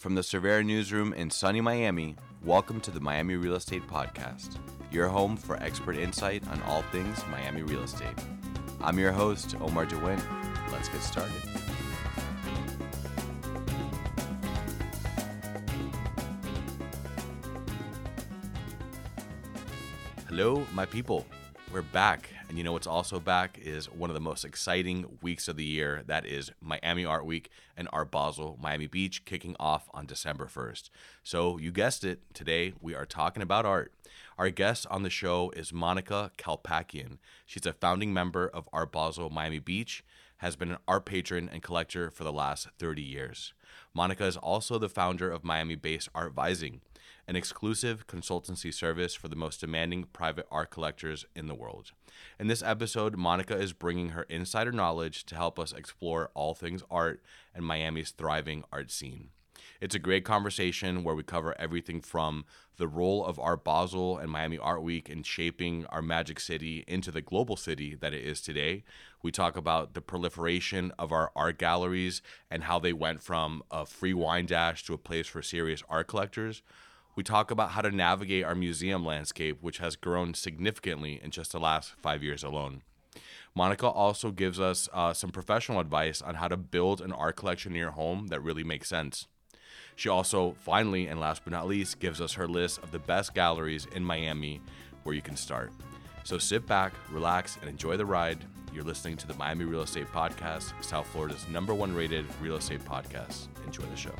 From the Cervera newsroom in sunny Miami, welcome to the Miami Real Estate Podcast, your home for expert insight on all things Miami real estate. I'm your host, Omar DeWin. Let's get started. Hello, my people. We're back. And you know what's also back is one of the most exciting weeks of the year. That is Miami Art Week and Art Basel Miami Beach kicking off on December 1st. So you guessed it, today we are talking about art. Our guest on the show is Monica Kalpakian. She's a founding member of Art Basel Miami Beach, has been an art patron and collector for the last 30 years. Monica is also the founder of Miami based Art Vising an exclusive consultancy service for the most demanding private art collectors in the world. In this episode, Monica is bringing her insider knowledge to help us explore all things art and Miami's thriving art scene. It's a great conversation where we cover everything from the role of Art Basel and Miami Art Week in shaping our magic city into the global city that it is today. We talk about the proliferation of our art galleries and how they went from a free wine dash to a place for serious art collectors. We talk about how to navigate our museum landscape, which has grown significantly in just the last five years alone. Monica also gives us uh, some professional advice on how to build an art collection in your home that really makes sense. She also, finally, and last but not least, gives us her list of the best galleries in Miami where you can start. So sit back, relax, and enjoy the ride. You're listening to the Miami Real Estate Podcast, South Florida's number one rated real estate podcast. Enjoy the show.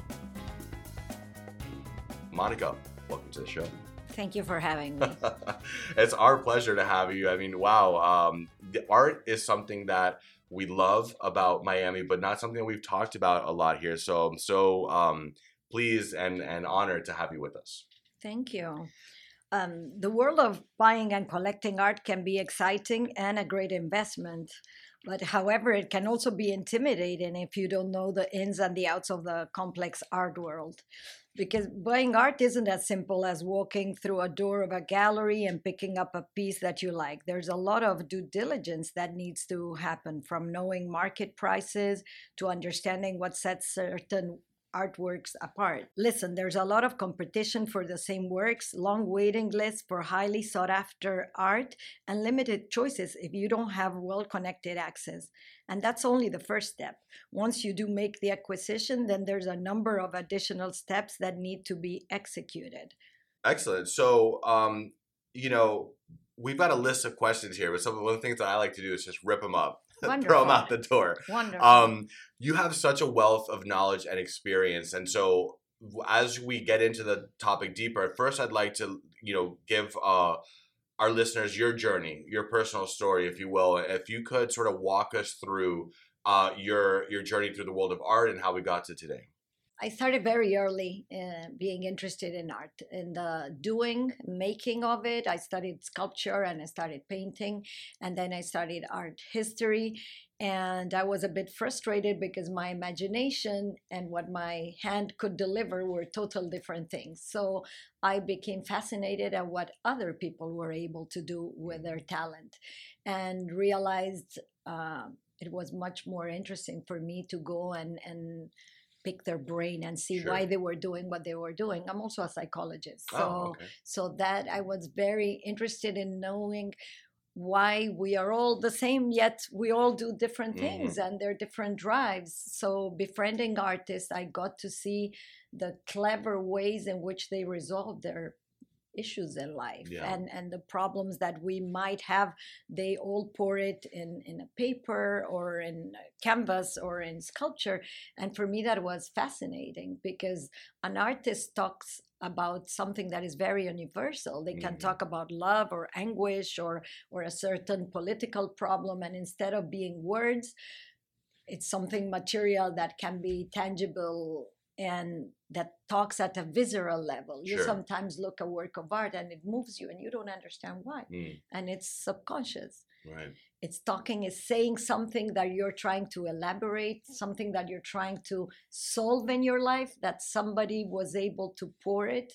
Monica, welcome to the show. Thank you for having me. it's our pleasure to have you. I mean, wow, um, the art is something that we love about Miami, but not something that we've talked about a lot here. So I'm so um, pleased and, and honored to have you with us. Thank you. Um, the world of buying and collecting art can be exciting and a great investment. But however, it can also be intimidating if you don't know the ins and the outs of the complex art world. Because buying art isn't as simple as walking through a door of a gallery and picking up a piece that you like. There's a lot of due diligence that needs to happen from knowing market prices to understanding what sets certain artworks apart. Listen, there's a lot of competition for the same works, long waiting lists for highly sought after art, and limited choices if you don't have well connected access. And that's only the first step. Once you do make the acquisition, then there's a number of additional steps that need to be executed. Excellent. So, um, you know, we've got a list of questions here, but some of the things that I like to do is just rip them up. throw them out the door. Wonderful. Um, you have such a wealth of knowledge and experience, and so as we get into the topic deeper, at first I'd like to you know give uh, our listeners your journey, your personal story, if you will. If you could sort of walk us through uh, your your journey through the world of art and how we got to today. I started very early uh, being interested in art, in the doing, making of it. I studied sculpture and I started painting, and then I studied art history. And I was a bit frustrated because my imagination and what my hand could deliver were total different things. So I became fascinated at what other people were able to do with their talent and realized uh, it was much more interesting for me to go and, and pick their brain and see sure. why they were doing what they were doing. I'm also a psychologist. So oh, okay. so that I was very interested in knowing why we are all the same yet we all do different things mm-hmm. and they're different drives so befriending artists i got to see the clever ways in which they resolve their issues in life yeah. and and the problems that we might have they all pour it in in a paper or in canvas or in sculpture and for me that was fascinating because an artist talks about something that is very universal they can mm-hmm. talk about love or anguish or or a certain political problem and instead of being words it's something material that can be tangible and that talks at a visceral level. You sometimes look a work of art and it moves you and you don't understand why. Mm. And it's subconscious. Right. It's talking it's saying something that you're trying to elaborate, something that you're trying to solve in your life that somebody was able to pour it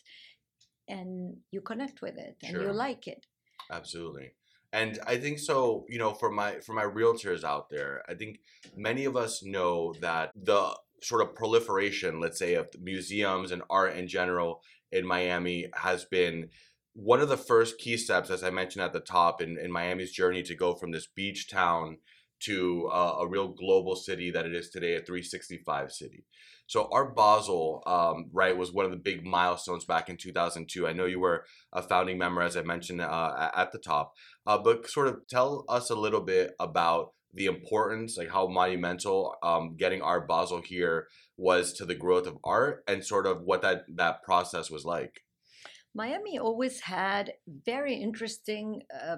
and you connect with it and sure. you like it. Absolutely. And I think so, you know, for my for my realtors out there, I think many of us know that the sort of proliferation, let's say, of museums and art in general in Miami has been one of the first key steps, as I mentioned at the top, in, in Miami's journey to go from this beach town to uh, a real global city that it is today, a 365 city. So Art Basel, um, right, was one of the big milestones back in 2002. I know you were a founding member, as I mentioned uh, at the top, uh, but sort of tell us a little bit about the importance, like how monumental um, getting Art Basel here was to the growth of art, and sort of what that that process was like. Miami always had very interesting, uh,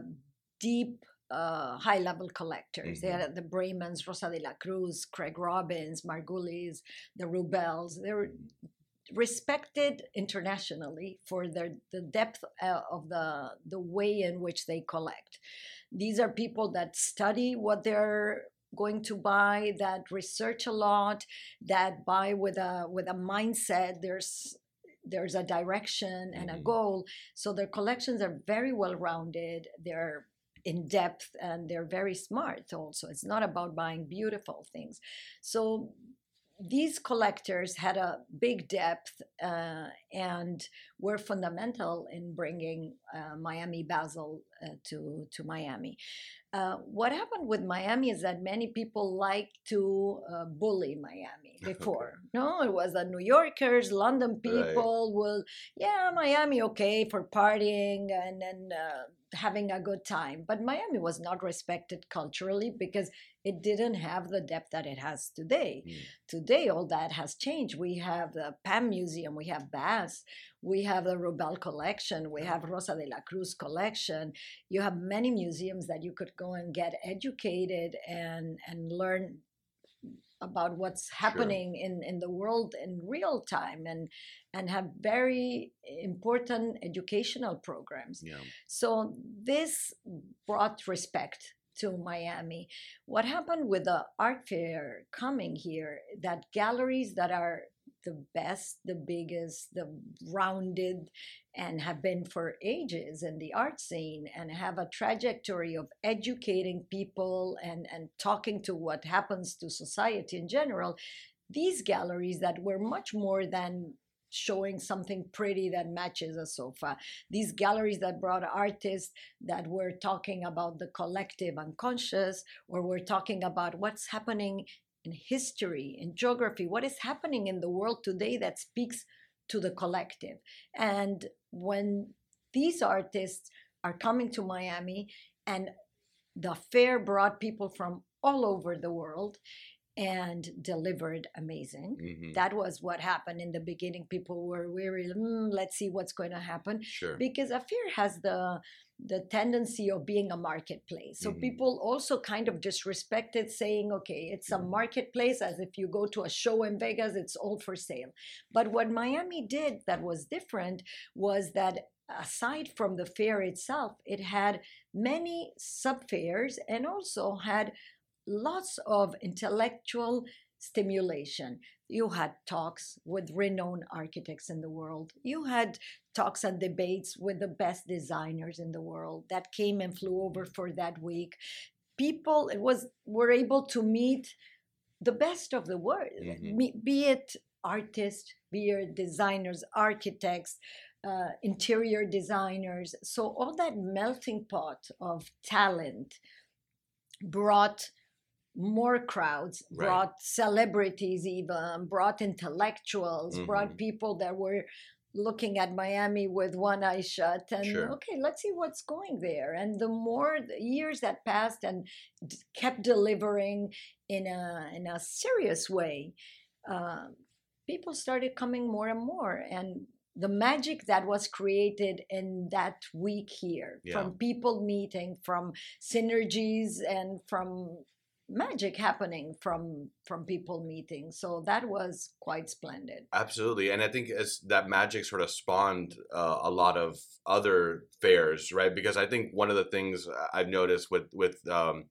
deep uh, high level collectors. Mm-hmm. They had the Bramans, Rosa de la Cruz, Craig Robins, Margulies, the Rubells. They were respected internationally for their the depth uh, of the the way in which they collect. These are people that study what they're going to buy, that research a lot, that buy with a with a mindset. There's there's a direction and mm-hmm. a goal. So their collections are very well rounded. They're in depth and they're very smart also. It's not about buying beautiful things. So these collectors had a big depth uh, and were fundamental in bringing uh, Miami Basel uh, to to Miami. Uh, what happened with Miami is that many people like to uh, bully Miami before. okay. No, it was the New Yorkers, London people right. will, yeah, Miami okay for partying and then uh, having a good time. But Miami was not respected culturally because it didn't have the depth that it has today. Mm. Today, all that has changed. We have the PAM Museum, we have Bass, we have the Rubell collection, we have Rosa de la Cruz collection. You have many museums that you could go and get educated and, and learn about what's happening sure. in, in the world in real time and and have very important educational programs. Yeah. So this brought respect to Miami. What happened with the art fair coming here, that galleries that are the best, the biggest, the rounded, and have been for ages in the art scene and have a trajectory of educating people and, and talking to what happens to society in general. These galleries that were much more than showing something pretty that matches a sofa. These galleries that brought artists that were talking about the collective unconscious, or were talking about what's happening in history, in geography, what is happening in the world today that speaks to the collective. And when these artists are coming to Miami and the fair brought people from all over the world and delivered amazing. Mm-hmm. That was what happened in the beginning. People were weary. Mm, let's see what's going to happen. Sure. Because a fair has the the tendency of being a marketplace. So mm-hmm. people also kind of disrespected saying, okay, it's a mm-hmm. marketplace as if you go to a show in Vegas, it's all for sale. But what Miami did that was different was that aside from the fair itself, it had many sub fairs and also had lots of intellectual stimulation. You had talks with renowned architects in the world. You had talks and debates with the best designers in the world that came and flew over for that week. People it was were able to meet the best of the world, mm-hmm. be it artists, be it designers, architects, uh, interior designers. So all that melting pot of talent brought more crowds, right. brought celebrities, even brought intellectuals, mm-hmm. brought people that were looking at Miami with one eye shut and sure. okay, let's see what's going there. And the more the years that passed and d- kept delivering in a in a serious way, uh, people started coming more and more and the magic that was created in that week here yeah. from people meeting from synergies and from magic happening from from people meeting so that was quite splendid. Absolutely and i think as that magic sort of spawned uh, a lot of other fairs right? Because i think one of the things i've noticed with with um,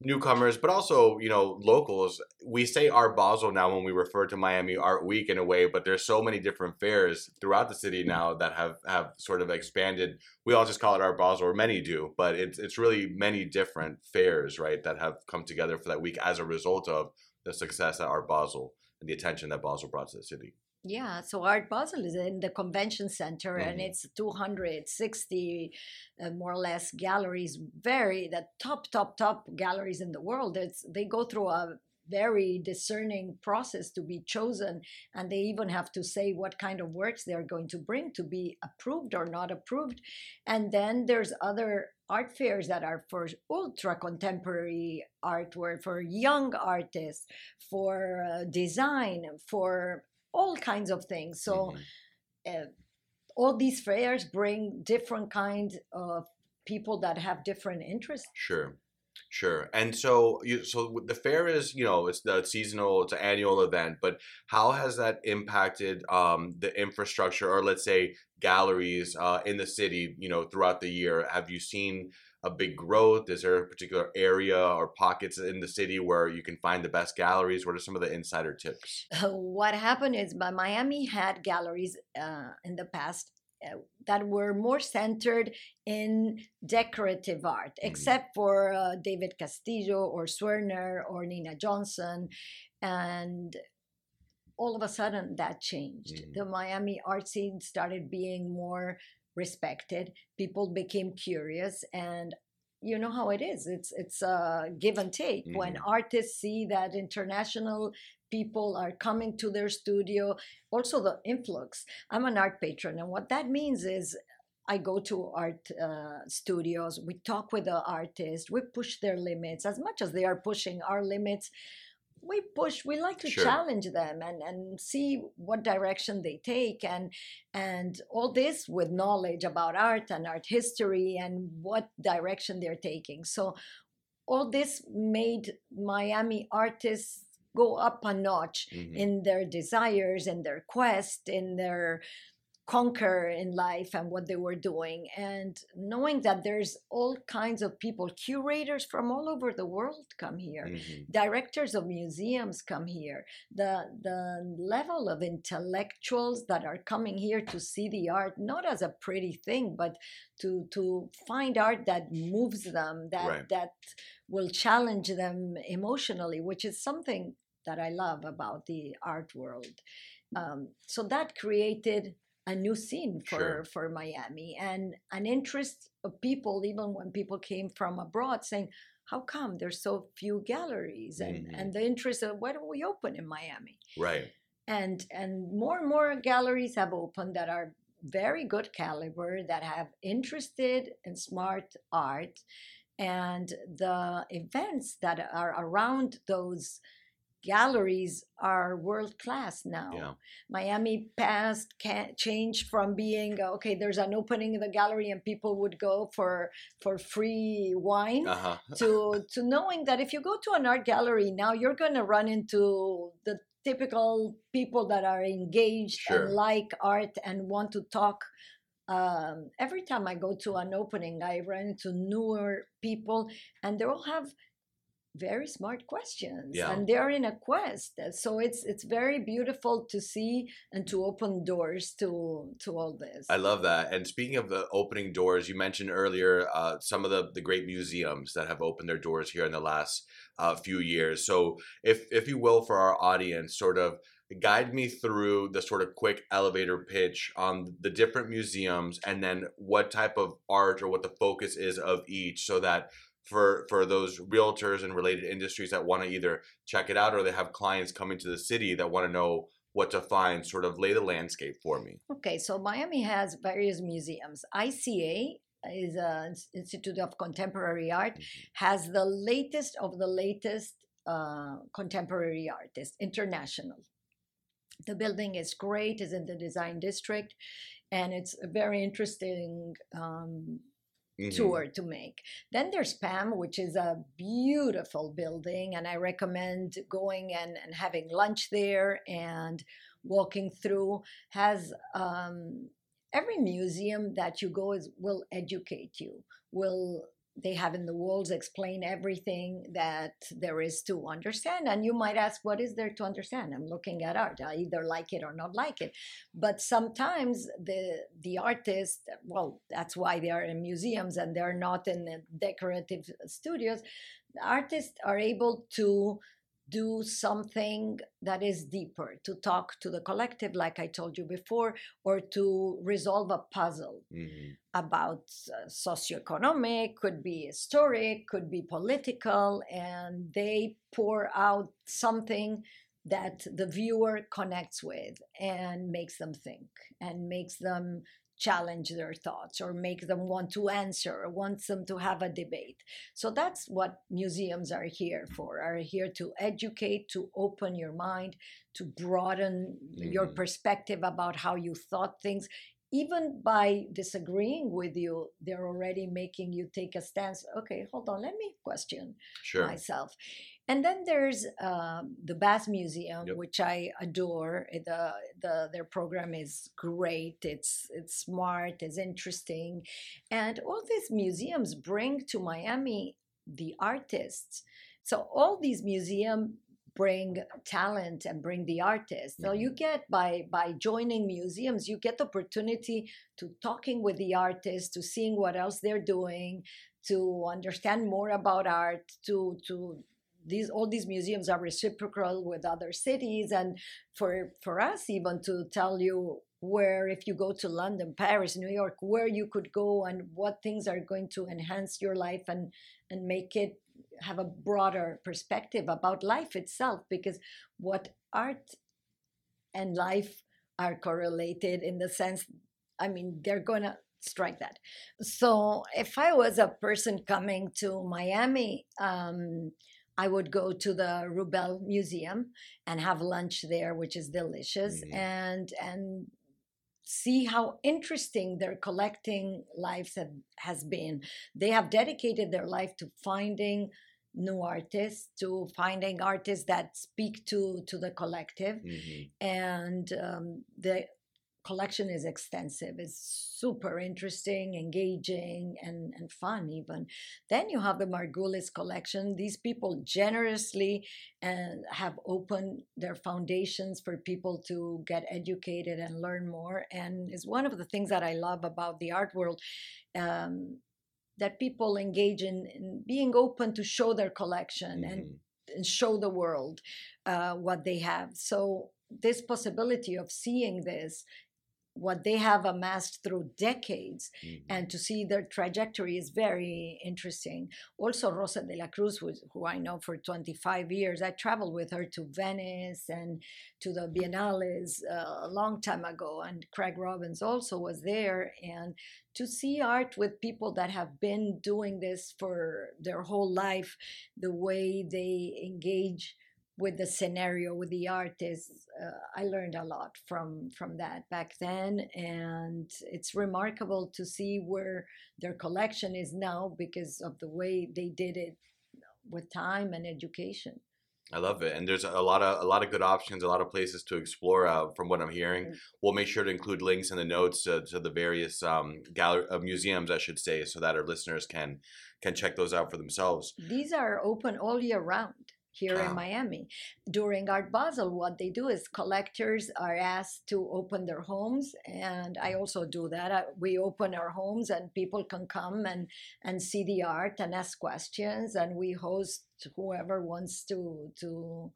newcomers, but also you know locals. We say Art Basel now when we refer to Miami Art Week in a way, but there's so many different fairs throughout the city mm. now that have have sort of expanded. We all just call it Art Basel, or many do, but it's it's really many different fairs, right, that have come together for that week as a result of the success at Art Basel. and the attention that Basel brought to the city. Yeah, so Art Basel is in the convention center and Mhm. it's 260 uh, more or less galleries, very the top, top, top galleries in the world. It's they go through a very discerning process to be chosen and they even have to say what kind of works they're going to bring to be approved or not approved and then there's other art fairs that are for ultra contemporary artwork for young artists for uh, design for all kinds of things so Mhm. uh, all these fairs bring different kinds of people that have different interests Sure, sure. And so you so the fair is you know it's the seasonal, it's an annual event, but how has that impacted um, the infrastructure or let's say galleries uh, in the city? You know, throughout the year, have you seen a big growth? Is there a particular area or pockets in the city where you can find the best galleries? What are some of the insider tips? what happened is miami had galleries uh, in the past uh, that were more centered in decorative art Mhm. except for uh, david castillo or swerner or nina johnson and all of a sudden that changed Mhm. the miami art scene started being more respected people became curious and you know how it is it's it's a give and take when Mhm. artists see that international people are coming to their studio also the influx i'm an art patron and what that means is i go to art uh, studios we talk with the artists we push their limits as much as they are pushing our limits we push we like to Sure. challenge them and and see what direction they take and and all this with knowledge about art and art history and what direction they're taking so all this made miami artists go up a notch Mhm. in their desires in their quest in their conquer in life and what they were doing and knowing that there's all kinds of people curators from all over the world come here Mhm. directors of museums come here the the level of intellectuals that are coming here to see the art not as a pretty thing but to to find art that moves them that Right. that will challenge them emotionally which is something that i love about the art world um, so that created a new scene for Sure. for miami and an interest of people even when people came from abroad saying how come there's so few galleries and Mhm. and the interest of why don't we open in miami Right. and and more and more galleries have opened that are very good caliber that have interested in smart art and the events that are around those galleries are world class now Yeah. miami past can changed from being okay there's an opening in the gallery and people would go for for free wine Uh huh. to to knowing that if you go to an art gallery now you're going to run into the typical people that are engaged Sure. and like art and want to talk um, every time i go to an opening i run into newer people and they all have very smart questions Yeah. and they're in a quest so it's it's very beautiful to see and to open doors to to all this I love that. And speaking of the opening doors, you mentioned earlier uh, some of the, the great museums that have opened their doors here in the last uh, few years. So, if if you will, for our audience, sort of guide me through the sort of quick elevator pitch on the different museums, and then what type of art or what the focus is of each, so that for for those realtors and related industries that want to either check it out or they have clients coming to the city that want to know what to find, sort of lay the landscape for me. Okay, so Miami has various museums. ICA is an Institute of Contemporary Art, Mhm. has the latest of the latest uh, contemporary artists, international. The building is great, is in the design district, and it's a very interesting um, Mhm. tour to make. Then there's PAM, which is a beautiful building, and I recommend going and, and having lunch there and walking through. Has um, every museum that you go is will educate you. Will they have in the walls explain everything that there is to understand and you might ask what is there to understand? I'm looking at art. I either like it or not like it. But sometimes the the artist well that's why they are in museums and they're not in the decorative studios artists are able to do something that is deeper to talk to the collective like i told you before or to resolve a puzzle mm-hmm. about uh, socioeconomic could be historic could be political and they pour out something that the viewer connects with and makes them think and makes them challenge their thoughts or make them want to answer or wants them to have a debate so that's what museums are here for are here to educate to open your mind to broaden mm-hmm. your perspective about how you thought things even by disagreeing with you they're already making you take a stance okay hold on let me question sure. myself and then there's um, the Bass Museum, yep. which I adore. The the their program is great. It's it's smart. It's interesting, and all these museums bring to Miami the artists. So all these museums bring talent and bring the artists. So you mm-hmm. get by by joining museums, you get the opportunity to talking with the artists, to seeing what else they're doing, to understand more about art, to to these all these museums are reciprocal with other cities and for for us even to tell you where if you go to london paris new york where you could go and what things are going to enhance your life and and make it have a broader perspective about life itself because what art and life are correlated in the sense i mean they're to strike that. So if i was a person coming to miami um, I would go to the Rubell Museum and have lunch there, which is delicious, mm-hmm. and and see how interesting their collecting lives have, has been. They have dedicated their life to finding new artists, to finding artists that speak to to the collective, mm-hmm. and um, the collection is extensive. It's super interesting, engaging, and, and fun, even. Then you have the Margulies collection. These people generously and have opened their foundations for people to get educated and learn more. And is one of the things that I love about the art world. Um, that people engage in, in, being open to show their collection mm-hmm. and, and, show the world uh, what they have. So this possibility of seeing this what they have amassed through decades mm-hmm. and to see their trajectory is very interesting also rosa de la cruz who, who i know for 25 years i traveled with her to venice and to the biennales uh, a long time ago and craig robins also was there and to see art with people that have been doing this for their whole life the way they engage with the scenario with the artists uh, i learned a lot from from that back then and it's remarkable to see where their collection is now because of the way they did it with time and education I love it, and there's a lot of a lot of good options, a lot of places to explore. Uh, from what I'm hearing, mm. we'll make sure to include links in the notes to, to the various um, gallery uh, museums, I should say, so that our listeners can can check those out for themselves. These are open all year round here in Miami. During Art Basel, what they do is collectors are asked to open their homes, and I also do that. I, we open our homes, and people can come and and see the art and ask questions, and we host whoever wants to to.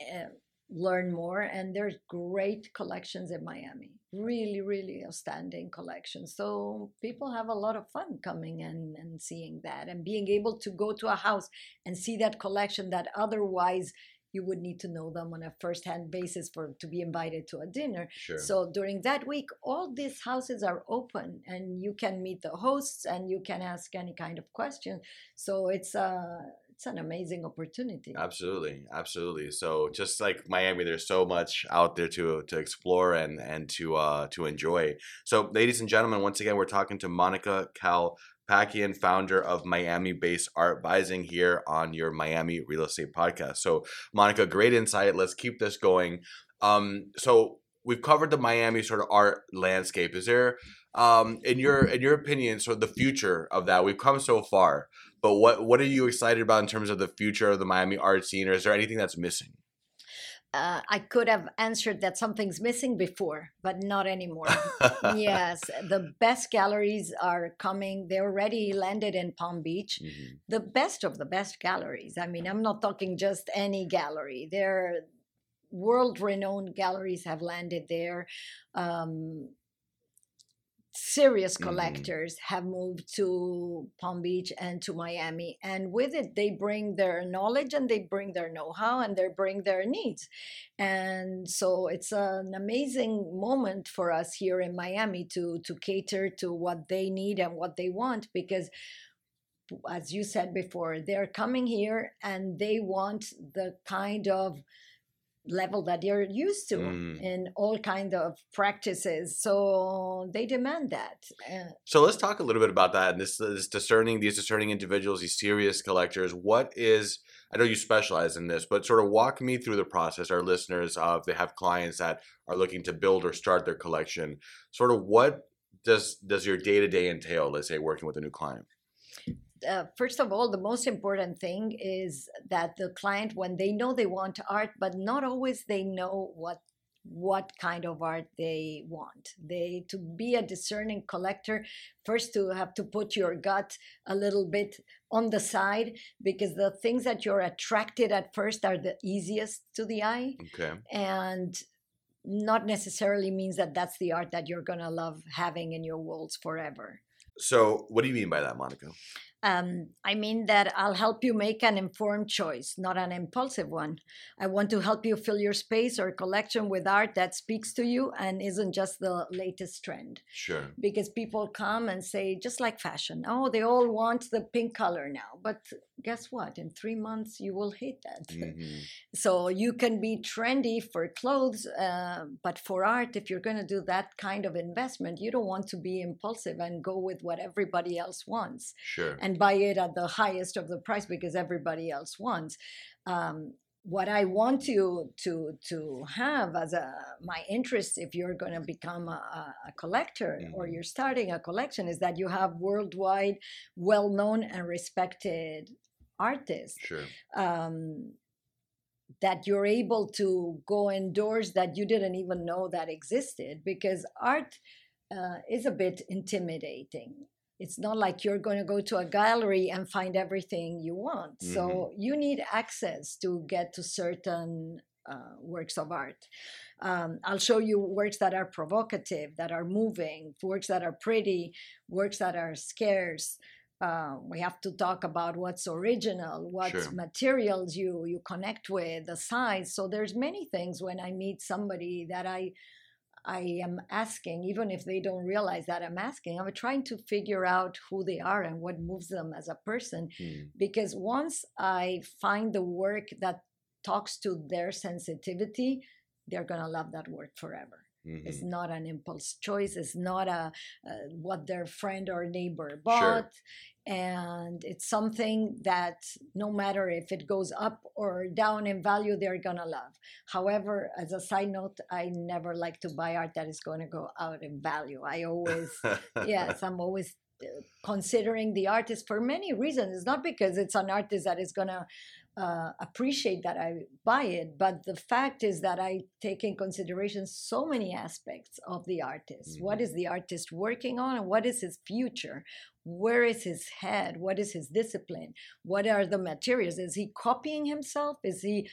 Uh, learn more and there's great collections in miami really really outstanding collections so people have a lot of fun coming and, and seeing that and being able to go to a house and see that collection that otherwise you would need to know them on a first-hand basis for to be invited to a dinner. Sure. So during that week, all these houses are open, and you can meet the hosts and you can ask any kind of question. So it's a it's an amazing opportunity. Absolutely, absolutely. So just like Miami, there's so much out there to to explore and and to uh, to enjoy. So, ladies and gentlemen, once again, we're talking to Monica Cal. Pakian, founder of Miami based Art Vising, here on your Miami Real Estate Podcast. So, Monica, great insight. Let's keep this going. Um, so, we've covered the Miami sort of art landscape. Is there, um, in your in your opinion, sort of the future of that? We've come so far, but what what are you excited about in terms of the future of the Miami art scene, or is there anything that's missing? uh, I could have answered that something's missing before, but not anymore. yes, the best galleries are coming. They already landed in Palm Beach. Mhm. The best of the best galleries. I mean, I'm not talking just any gallery. They're world renowned galleries have landed there. Um, serious Mhm. collectors have moved to Palm Beach and to Miami. And with it, they bring their knowledge and they bring their know how and they bring their needs. And so it's an amazing moment for us here in Miami to, to cater to what they need and what they want because as you said before, they're coming here and they want the kind of level that they're used to Mm. in all kind of practices. So they demand that. Uh, So let's talk a little bit about that. And this, this discerning, these discerning individuals, these serious collectors. What is? I know you specialize in this, but sort of walk me through the process. Our listeners, of they have clients that are looking to build or start their collection, sort of what does does your day to day entail? Let's say working with a new client. Uh, first of all, the most important thing is that the client, when they know they want art, but not always they know what what kind of art they want. They to be a discerning collector, first to have to put your gut a little bit on the side because the things that you're attracted at first are the easiest to the eye Okay. and not necessarily means that that's the art that you're going to love having in your walls forever. So what do you mean by that, Monica? Um, I mean that I'll help you make an informed choice, not an impulsive one. I want to help you fill your space or collection with art that speaks to you and isn't just the latest trend. Sure. Because people come and say, just like fashion, oh, they all want the pink color now. But guess what? In three months, you will hate that. Mhm. So you can be trendy for clothes, uh, but for art, if you're going to do that kind of investment, you don't want to be impulsive and go with what everybody else wants Sure. and buy it at the highest of the price because everybody else wants. Um, what I want you to to have as a my interest, if you're going to become a, a- collector or Mhm. you're starting a collection, is that you have worldwide, well-known and respected artists Sure. um, that you're able to go indoors that you didn't even know that existed because art uh, is a bit intimidating. It's not like you're going to go to a gallery and find everything you want. So you need access to get to certain uh, works of art. Um, I'll show you works that are provocative, that are moving, works that are pretty, works that are scarce. Uh, we have to talk about what's original, what Sure. materials you you connect with, the size. So there's many things when I meet somebody that I I am asking, even if they don't realize that I'm asking, I'm trying to figure out who they are and what moves them as a person. Mm. Because once I find the work that talks to their sensitivity, they're gonna love that work forever. Mhm. It's not an impulse choice. It's not a, uh what their friend or neighbor bought, and it's something that no matter if it goes up or down in value, they're gonna love. However, as a side note, I never like to buy art that is going to go out in value. I always yes, I'm always considering the artist for many reasons. It's not because it's an artist that is gonna uh, appreciate that I buy it, but the fact is that I take in consideration so many aspects of the artist. What Mhm. is the artist working on, and what is his future? Where is his head? What is his discipline? What are the materials? Is he copying himself? Is he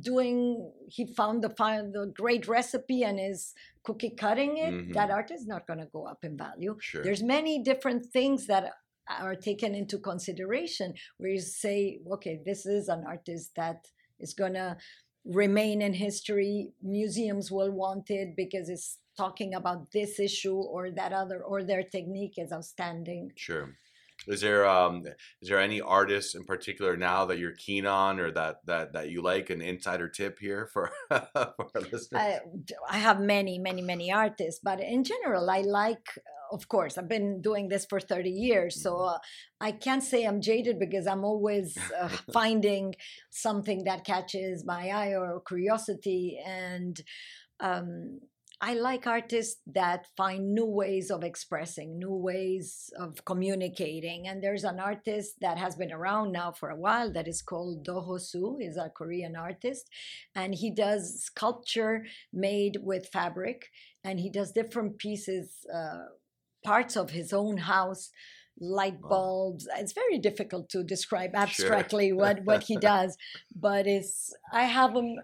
doing? He found the the great recipe and is cookie cutting it. That Mhm. art is not going to go up in value Sure. there's many different things that are taken into consideration where you say okay this is an artist that is going to remain in history museums will want it because it's talking about this issue or that other or their technique is outstanding Sure. Is there um is there any artists in particular now that you're keen on or that that that you like an insider tip here for for our listeners? I, I have many, many, many artists, but in general, I like, of course, I've been doing this for 30 years. So Mhm. uh, I can't say I'm jaded because I'm always uh, finding something that catches my eye or curiosity. And um, I like artists that find new ways of expressing, new ways of communicating. And there's an artist that has been around now for a while that is called Do Ho Suh. He's a Korean artist, and he does sculpture made with fabric, and he does different pieces, uh, parts of his own house light bulbs it's very difficult to describe abstractly sure. what what he does but it's i have him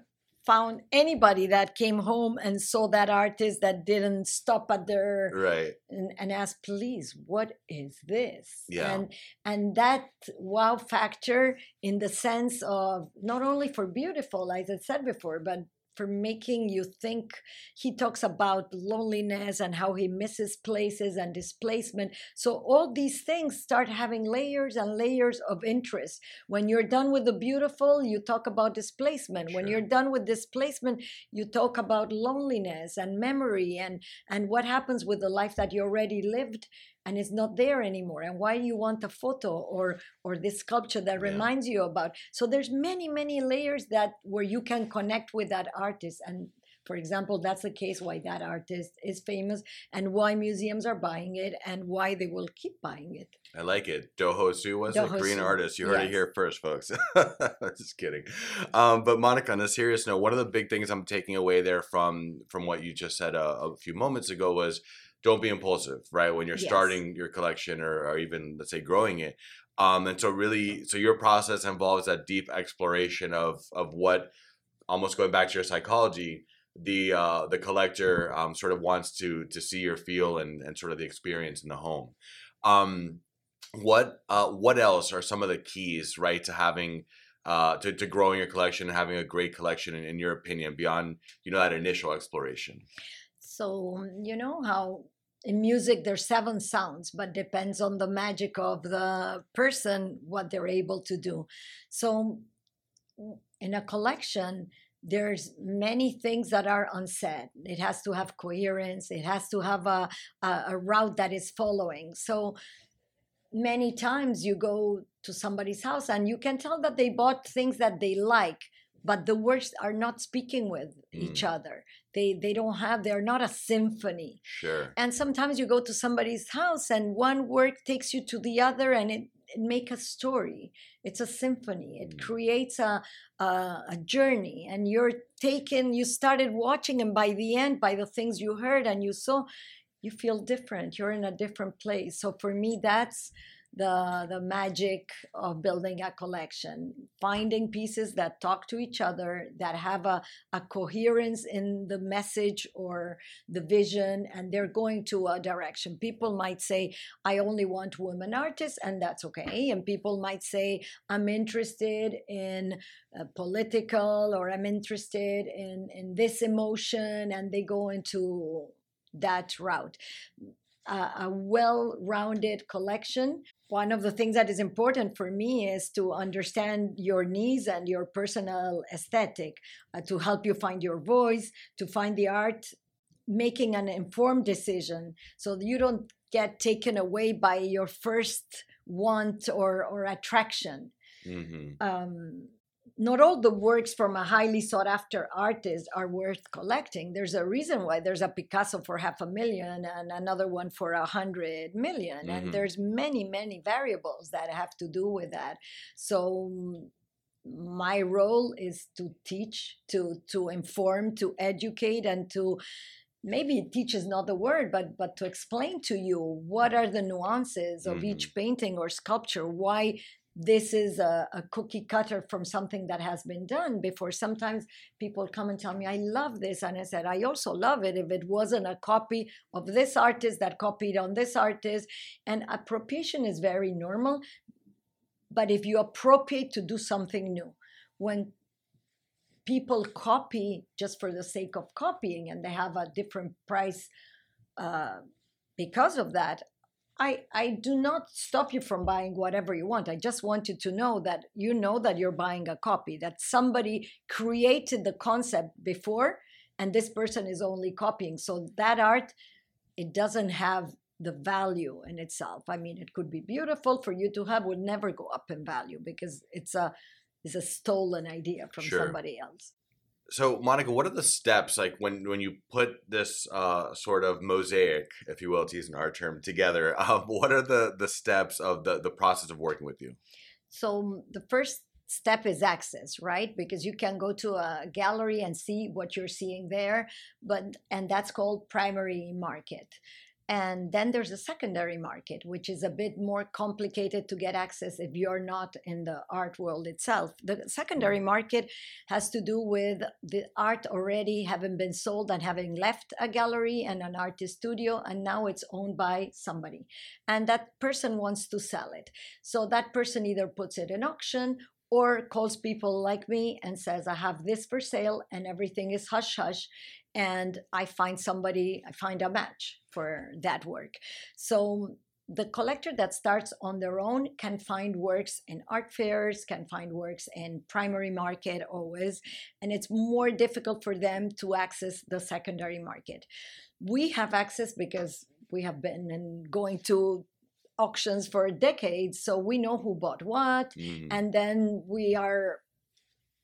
found anybody that came home and saw that artist that didn't stop at their right and, and ask please what is this yeah. and and that wow factor in the sense of not only for beautiful as i said before but for making you think. He talks about loneliness and how he misses places and displacement. So all these things start having layers and layers of interest. When you're done with the beautiful, you talk about displacement. Sure. When you're done with displacement, you talk about loneliness and memory and and what happens with the life that you already lived and it's not there anymore and why you want a photo or or this sculpture that yeah. reminds you about so there's many many layers that where you can connect with that artist and for example that's the case why that artist is famous and why museums are buying it and why they will keep buying it I like it. Do Ho Suh was a Korean artist. You heard yes. it here first, folks. Just kidding. Um, but Monica, on a serious note, one of the big things I'm taking away there from from what you just said a, a few moments ago was don't be impulsive, right? When you're yes. starting your collection or, or even let's say growing it. Um, and so really, so your process involves that deep exploration of of what, almost going back to your psychology, the uh, the collector um, sort of wants to to see or feel and and sort of the experience in the home. Um, what uh, what else are some of the keys, right, to having uh, to, to growing your collection and having a great collection in, in your opinion beyond you know that initial exploration so you know how in music there's seven sounds but depends on the magic of the person what they're able to do. So in a collection there's many things that are unsaid. It has to have coherence it has to have a, a, a route that is following. So many times you go to somebody's house and you can tell that they bought things that they like but the words are not speaking with mm. each other. They they don't have they're not a symphony. Sure. And sometimes you go to somebody's house and one word takes you to the other and it, it make a story. It's a symphony. It mm. creates a, a, a journey and you're taken you started watching and by the end by the things you heard and you saw you feel different. You're in a different place. So for me that's the the magic of building a collection finding pieces that talk to each other that have a, a coherence in the message or the vision and they're going to a direction. People might say i only want women artists and that's okay. And people might say i'm interested in uh, political or i'm interested in in this emotion and they go into that route. Uh, a well rounded collection one of the things that is important for me is to understand your needs and your personal aesthetic uh, to help you find your voice to find the art making an informed decision so you don't get taken away by your first want or or attraction mm-hmm. um, not all the works from a highly sought after artist are worth collecting. There's a reason why there's a Picasso for half a million and another one for a hundred million. Mm-hmm. and there's many many variables that have to do with that. So my role is to teach, to to inform, to educate, and to maybe teach is not the word but but to explain to you what are the nuances of mm-hmm. each painting or sculpture why this is a, a, cookie cutter from something that has been done before. Sometimes people come and tell me, I love this. And I said, I also love it if it wasn't a copy of this artist that copied on this artist. And appropriation is very normal. But if you appropriate to do something new, when people copy just for the sake of copying and they have a different price uh, because of that, I, I do not stop you from buying whatever you want. I just want you to know that you know that you're buying a copy, that somebody created the concept before and this person is only copying. So that art, it doesn't have the value in itself. I mean, it could be beautiful for you to have, would never go up in value because it's a it's a stolen idea from sure. somebody else. So, Monica, what are the steps like when when you put this uh, sort of mosaic, if you will, to use an art term, together? Um, what are the the steps of the the process of working with you? So the first step is access right because you can go to a gallery and see what you're seeing there but and that's called primary market and then there's a secondary market, which is a bit more complicated to get access if you're not in the art world itself. The secondary market has to do with the art already having been sold and having left a gallery and an artist studio, and now it's owned by somebody. And that person wants to sell it. So that person either puts it in auction or calls people like me and says, I have this for sale, and everything is hush hush and I find somebody, I find a match for that work. So the collector that starts on their own can find works in art fairs, can find works in primary market always, and it's more difficult for them to access the secondary market. We have access because we have been going to auctions for decades, so we know who bought what, mm-hmm. and then we are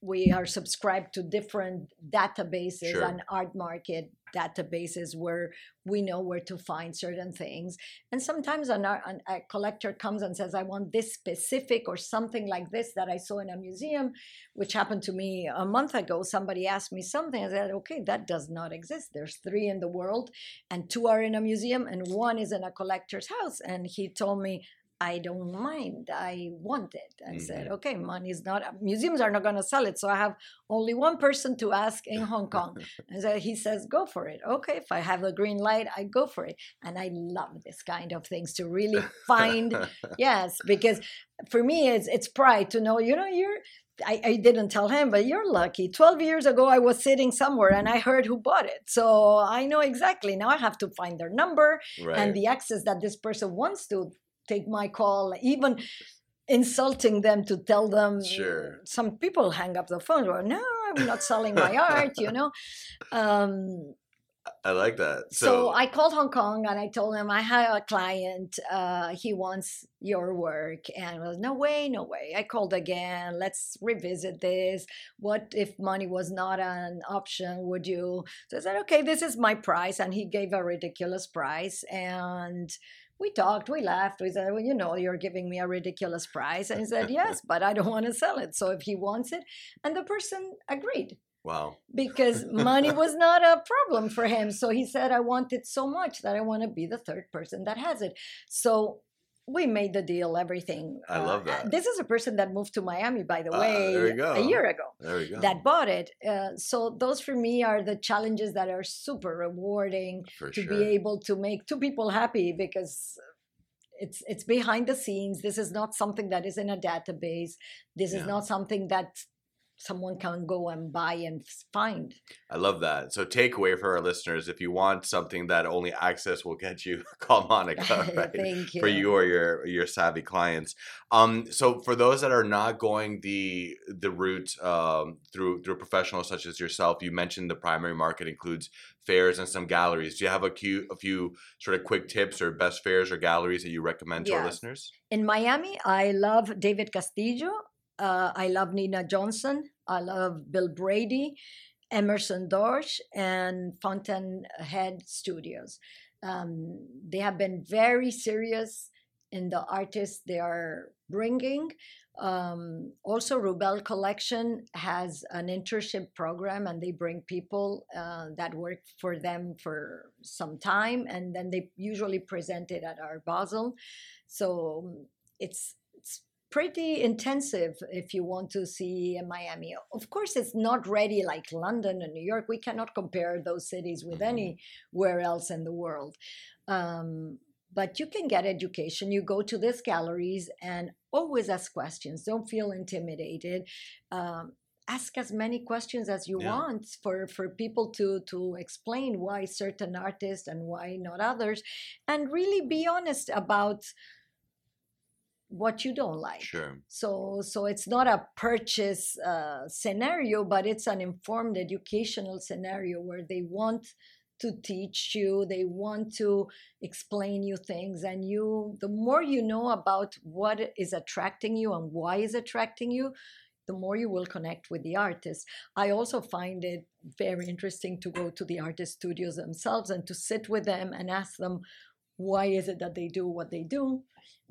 we are subscribed to different databases sure. and art market databases where we know where to find certain things. And sometimes an, an, a collector comes and says i want this specific or something like this that i saw in a museum which happened to me a month ago. Somebody asked me something. I said okay that does not exist. There's three in the world and two are in a museum and one is in a collector's house. And he told me I don't mind. I want it. I mm-hmm. said, okay, money is not, museums are not going to sell it. So I have only one person to ask in Hong Kong. and so he says, go for it. Okay, if I have the green light, I go for it. And I love this kind of things to really find, yes, because for me, it's, it's pride to know, you know, you're, I, I, didn't tell him, but you're lucky. 12 years ago, I was sitting somewhere and I heard who bought it. So I know exactly. Now I have to find their number right. and the access that this person wants to take my call, even insulting them to tell them. Sure. Some people hang up the phone. Or, no, I'm not selling my art. You know. Um, I like that. So, so, I called Hong Kong and I told him I have a client. Uh, he wants your work, and was no way, no way. I called again. Let's revisit this. What if money was not an option? Would you? So I said, okay, this is my price, and he gave a ridiculous price, and we talked, we laughed. We said, Well, you know, you're giving me a ridiculous price. And he said, Yes, but I don't want to sell it. So if he wants it, and the person agreed. Wow. Because money was not a problem for him. So he said, I want it so much that I want to be the third person that has it. So we made the deal, everything. I uh, love that. This is a person that moved to Miami, by the uh, way, a year ago. There we go. That bought it. Uh, so those for me are the challenges that are super rewarding for to sure. be able to make two people happy because it's it's behind the scenes. This is not something that is in a database. This yeah. is not something that someone can go and buy and find. I love that. So takeaway for our listeners, if you want something that only access will get you, call Monica, right? Thank you. For you or your your savvy clients. Um, so for those that are not going the the route um, through through professionals such as yourself, you mentioned the primary market includes fairs and some galleries. Do you have a few a few sort of quick tips or best fairs or galleries that you recommend to yes. our listeners? In Miami, I love David Castillo uh, I love Nina Johnson. I love Bill Brady, Emerson Dorsch, and Fountainhead Studios. Um, they have been very serious in the artists they are bringing. Um, also, Rubell Collection has an internship program, and they bring people uh, that work for them for some time, and then they usually present it at Art Basel. So it's pretty intensive if you want to see Miami. Of course, it's not ready like London and New York. We cannot compare those cities with mm-hmm. anywhere else in the world. Um, but you can get education. You go to these galleries and always ask questions. Don't feel intimidated. Um, ask as many questions as you yeah. want for for people to to explain why certain artists and why not others and really be honest about what you don't like. Sure. So so it's not a purchase uh, scenario, but it's an informed educational scenario where they want to teach you, they want to explain you things, and you the more you know about what is attracting you and why is attracting you, the more you will connect with the artist. I also find it very interesting to go to the artist studios themselves and to sit with them and ask them why is it that they do what they do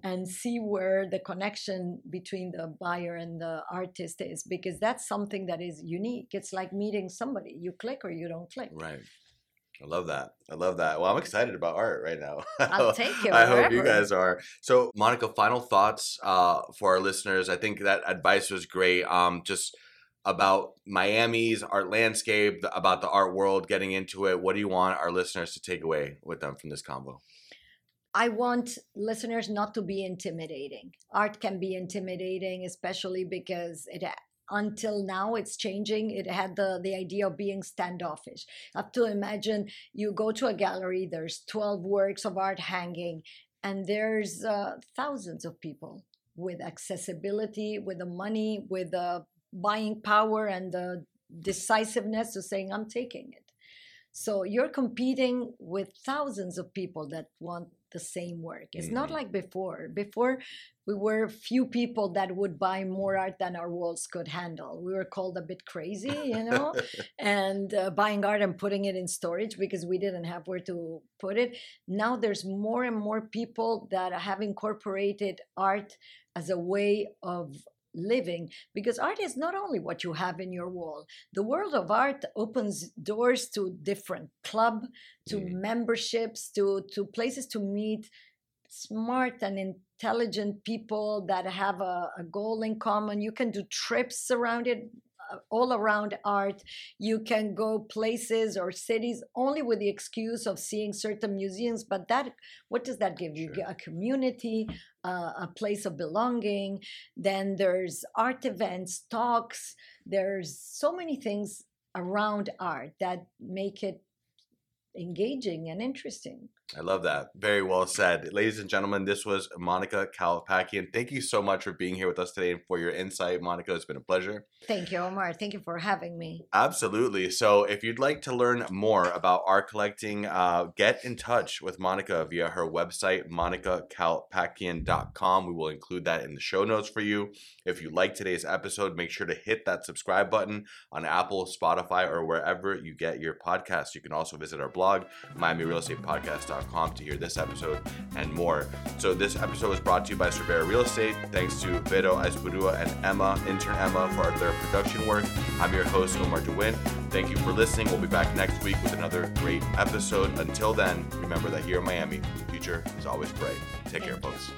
and see where the connection between the buyer and the artist is because that's something that is unique it's like meeting somebody you click or you don't click right I love that. I love that. Well, I'm excited about art right now. I'll take it. I wherever. hope you guys are. So, Monica, final thoughts uh, for our listeners. I think that advice was great. Um, just about Miami's art landscape, about the art world, getting into it. What do you want our listeners to take away with them from this convo? I want listeners not to be intimidating. Art can be intimidating, especially because it until now it's changing. It had the the idea of being standoffish. I have to imagine you go to a gallery there's 12 works of art hanging and there's uh, thousands of people with accessibility with the money with the buying power and the decisiveness of saying i'm taking it so you're competing with thousands of people that want the same work. It's mm-hmm. not like before. Before, we were few people that would buy more art than our walls could handle. We were called a bit crazy, you know, and uh, buying art and putting it in storage because we didn't have where to put it. Now there's more and more people that have incorporated art as a way of living because art is not only what you have in your wall the world of art opens doors to different club to mm. memberships to to places to meet smart and intelligent people that have a, a goal in common you can do trips around it all around art. You can go places or cities only with the excuse of seeing certain museums, but that what does that give you? A community, uh, a place of belonging. Then there's art events, talks. There's so many things around art that make it engaging and interesting. I love that. Very well said. Ladies and gentlemen, this was Monica Kalpakian. Thank you so much for being here with us today and for your insight. Monica, it's been a pleasure. Thank you, Omar. Thank you for having me. Absolutely. So, if you'd like to learn more about art collecting, uh, get in touch with Monica via her website, monicakalpakian.com. We will include that in the show notes for you. If you like today's episode, make sure to hit that subscribe button on Apple, Spotify, or wherever you get your podcasts. You can also visit our blog, To hear this episode and more. So this episode was brought to you by Cervera Real Estate. Thanks to Vito Espadua and Emma, intern Emma, for their production work. I'm your host, Omar DeWin. Thank you for listening. We'll be back next week with another great episode. Until then, remember that here in Miami, the future is always bright. Take Thank care, folks.